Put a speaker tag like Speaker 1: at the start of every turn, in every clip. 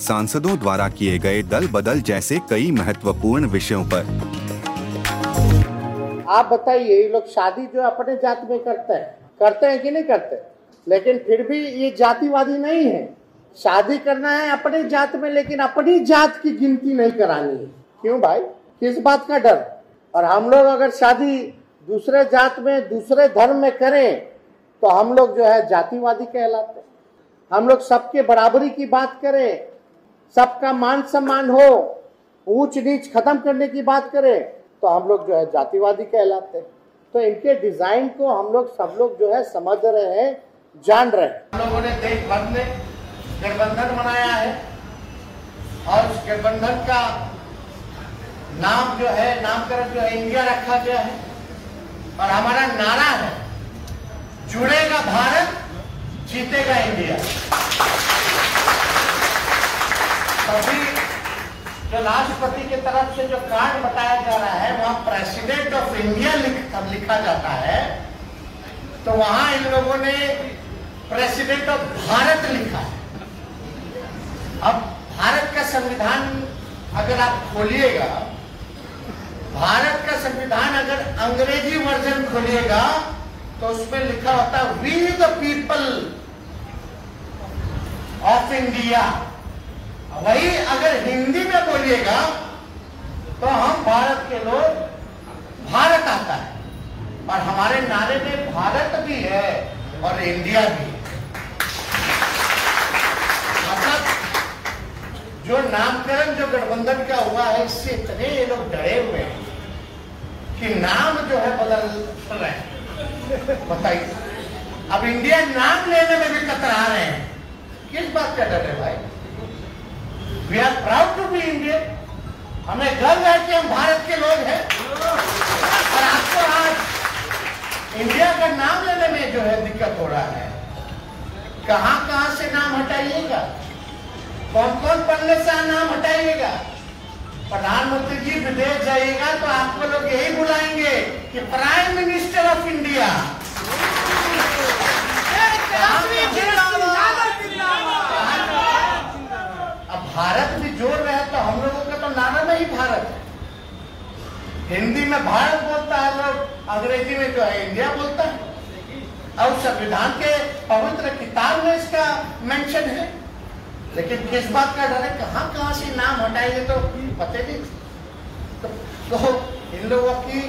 Speaker 1: सांसदों द्वारा किए गए दल बदल जैसे कई महत्वपूर्ण विषयों पर।
Speaker 2: आप बताइए, ये लोग शादी जो अपने जात में करते हैं करते हैं कि नहीं करते? लेकिन फिर भी ये जातिवादी नहीं है। शादी करना है अपने जात में, लेकिन अपनी जात की गिनती नहीं करानी है। क्यों भाई? किस बात का डर? और हम लोग अगर शादी दूसरे जात में, दूसरे धर्म में करें तो हम लोग जो है जातिवादी कहलाते हम लोग सबके बराबरी की बात करें सबका मान सम्मान हो, ऊंच नीच खत्म करने की बात करें तो हम लोग जो है जातिवादी कहलाते हैं। तो इनके डिज़ाइन को हम लोग सब लोग जो है समझ रहे हैं, जान रहे हैं। हम लोगों ने देश भर में गठबंधन बनाया है और उस गठबंधन का नाम जो है, नामकरण जो है, इंडिया रखा गया है और हमारा नारा है, जुड़ेगा भारत, जीतेगा इंडिया। अभी जो राष्ट्रपति के तरफ़ से जो कार्ड बताया जा रहा है वहाँ प्रेसिडेंट ऑफ़ इंडिया लिख, लिखा जाता है। तो वहाँ इन लोगों ने प्रेसिडेंट ऑफ़ भारत लिखा है। अब भारत का संविधान अगर आप खोलिएगा भारत का संविधान अगर अंग्रेज़ी वर्जन खोलिएगा तो उसमें लिखा होता we the people of India वही अगर हिंदी में बोलिएगा तो हम भारत के लोग भारत आता है। और हमारे नारे में भारत भी है और इंडिया भी मतलब जो नामकरण, जो गठबंधन का हुआ है, इससे इतने ये लोग डरे हुए हैं कि नाम जो है बदल रहे हैं। बताइए। अब इंडिया नाम लेने में भी कतरा रहे हैं। किस बात का डर है भाई? We are proud to be Indian हमें गर्व है कि हम भारत के लोग हैं। और आपको आज इंडिया का नाम लेने में जो है दिक्कत हो रहा है। कहाँ कहाँ से नाम हटाइएगा? कौन कौन पढ़ने से नाम हटाइएगा? प्रधानमंत्री जी विदेश जाइएगा तो आपको लोग यही बुलाएँगे कि प्राइम मिनिस्टर ऑफ़ इंडिया अब भारत भी जोड़ रहे तो हम लोगों का तो नारा नहीं भारत। हिंदी में भारत बोलता है लोग अंग्रेज़ी में जो है इंडिया बोलता है। और संविधान के पवित्र किताब में इसका मेंशन है। लेकिन किस बात का डर है? कहाँ कहाँ से नाम हटाएँगे तो पते नहीं। तो, तो इन लोगों की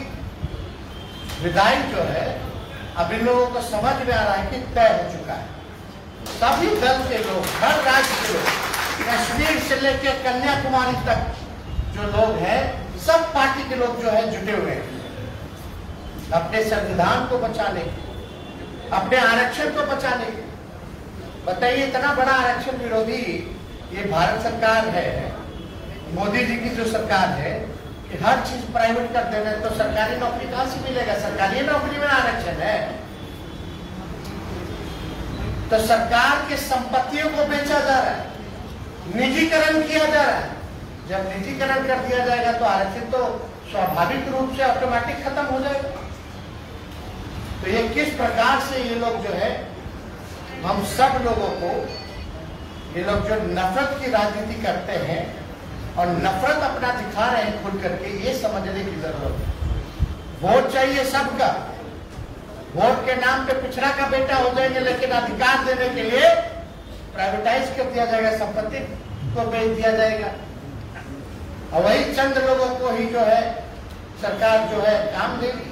Speaker 2: विदाई जो है अब इन लोगों को समझ में आ रहा है कि तय हो चुका है। सभी दल के लोग हर राज्य के लोग कश्मीर से लेकर कन्याकुमारी तक जो लोग हैं, सब पार्टी के लोग जो है, जुटे हुए हैं। अपने संविधान को बचाने, अपने आरक्षण को बचाने। बताइए, इतना बड़ा आरक्षण विरोधी ये भारत सरकार है। मोदी जी की जो सरकार है, कि हर चीज़ प्राइवेट कर देना तो सरकारी नौकरी कहाँ से मिलेगा? सरकारी नौकरी में आरक्षण है। तो सरकार के संपत्तियों को बेचा जा रहा है। निजीकरण किया जा रहा है। जब निजीकरण कर दिया जाएगा तो आरक्षण तो स्वाभाविक रूप से ऑटोमेटिक खत्म हो जाएगा। तो ये किस प्रकार से ये लोग जो है, हम सब लोगों को ये लोग जो नफरत की राजनीति करते हैं और नफरत अपना दिखा रहे हैं खुल करके, ये समझने की ज़रूरत है। वोट चाहिए सबका। वोट के नाम पे पिछड़ा का बेटा हो जाएँगे, लेकिन अधिकार देने के लिए प्राइवेटाइज कर दिया जाएगा संपत्ति को बेच दिया जाएगा। और वही चंद लोगों को ही जो है, सरकार जो है काम देगी।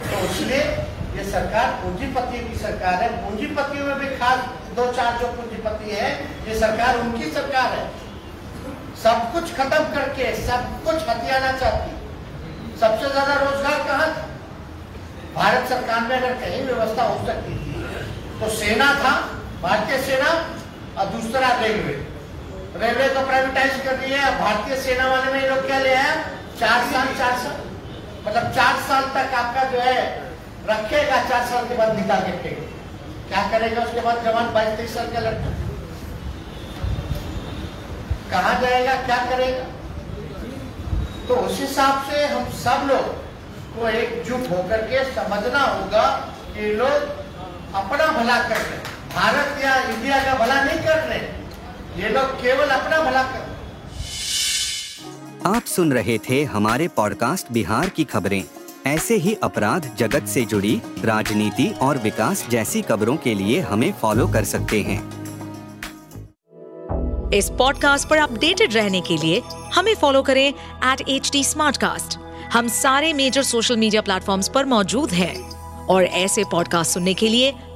Speaker 2: तो इसलिए ये सरकार पूंजीपति की सरकार है। पूंजीपतियों में भी खास दो चार जो पूंजीपति है, ये सरकार उनकी सरकार है। सब कुछ खत्म करके, सब कुछ हथियाना चाहती। सबसे ज़्यादा रोज़गार कहाँ भारत सरकार में अगर कहीं व्यवस्था हो सकती थी तो सेना था भारतीय सेना और दूसरा रेलवे। रेलवे को प्राइवेटाइज कर दिया भारतीय सेना वाले में लोग क्या ले आया चार साल चार साल। मतलब चार साल तक आपका जो है, रखेगा चार साल के बाद निकाल के फेंक। क्या करेगा उसके बाद जवान? बाईस, तेईस साल का लड़का। कहा जाएगा? क्या करेगा? तो उस हिसाब से हम सब लोग को एकजुट होकर के समझना होगा कि लोग अपना भला कर रहे हैं। भारत या इंडिया का भला नहीं कर रहे ये लोग केवल अपना भला कर
Speaker 1: आप सुन रहे थे हमारे पॉडकास्ट बिहार की खबरें। ऐसे ही अपराध जगत से जुड़ी राजनीति और विकास जैसी खबरों के लिए हमें फॉलो कर सकते हैं।
Speaker 3: इस पॉडकास्ट पर अपडेटेड रहने के लिए हमें फॉलो करें एट एच डी हम सारे मेजर सोशल मीडिया प्लेटफॉर्म्स पर मौजूद हैं। और ऐसे पॉडकास्ट सुनने के लिए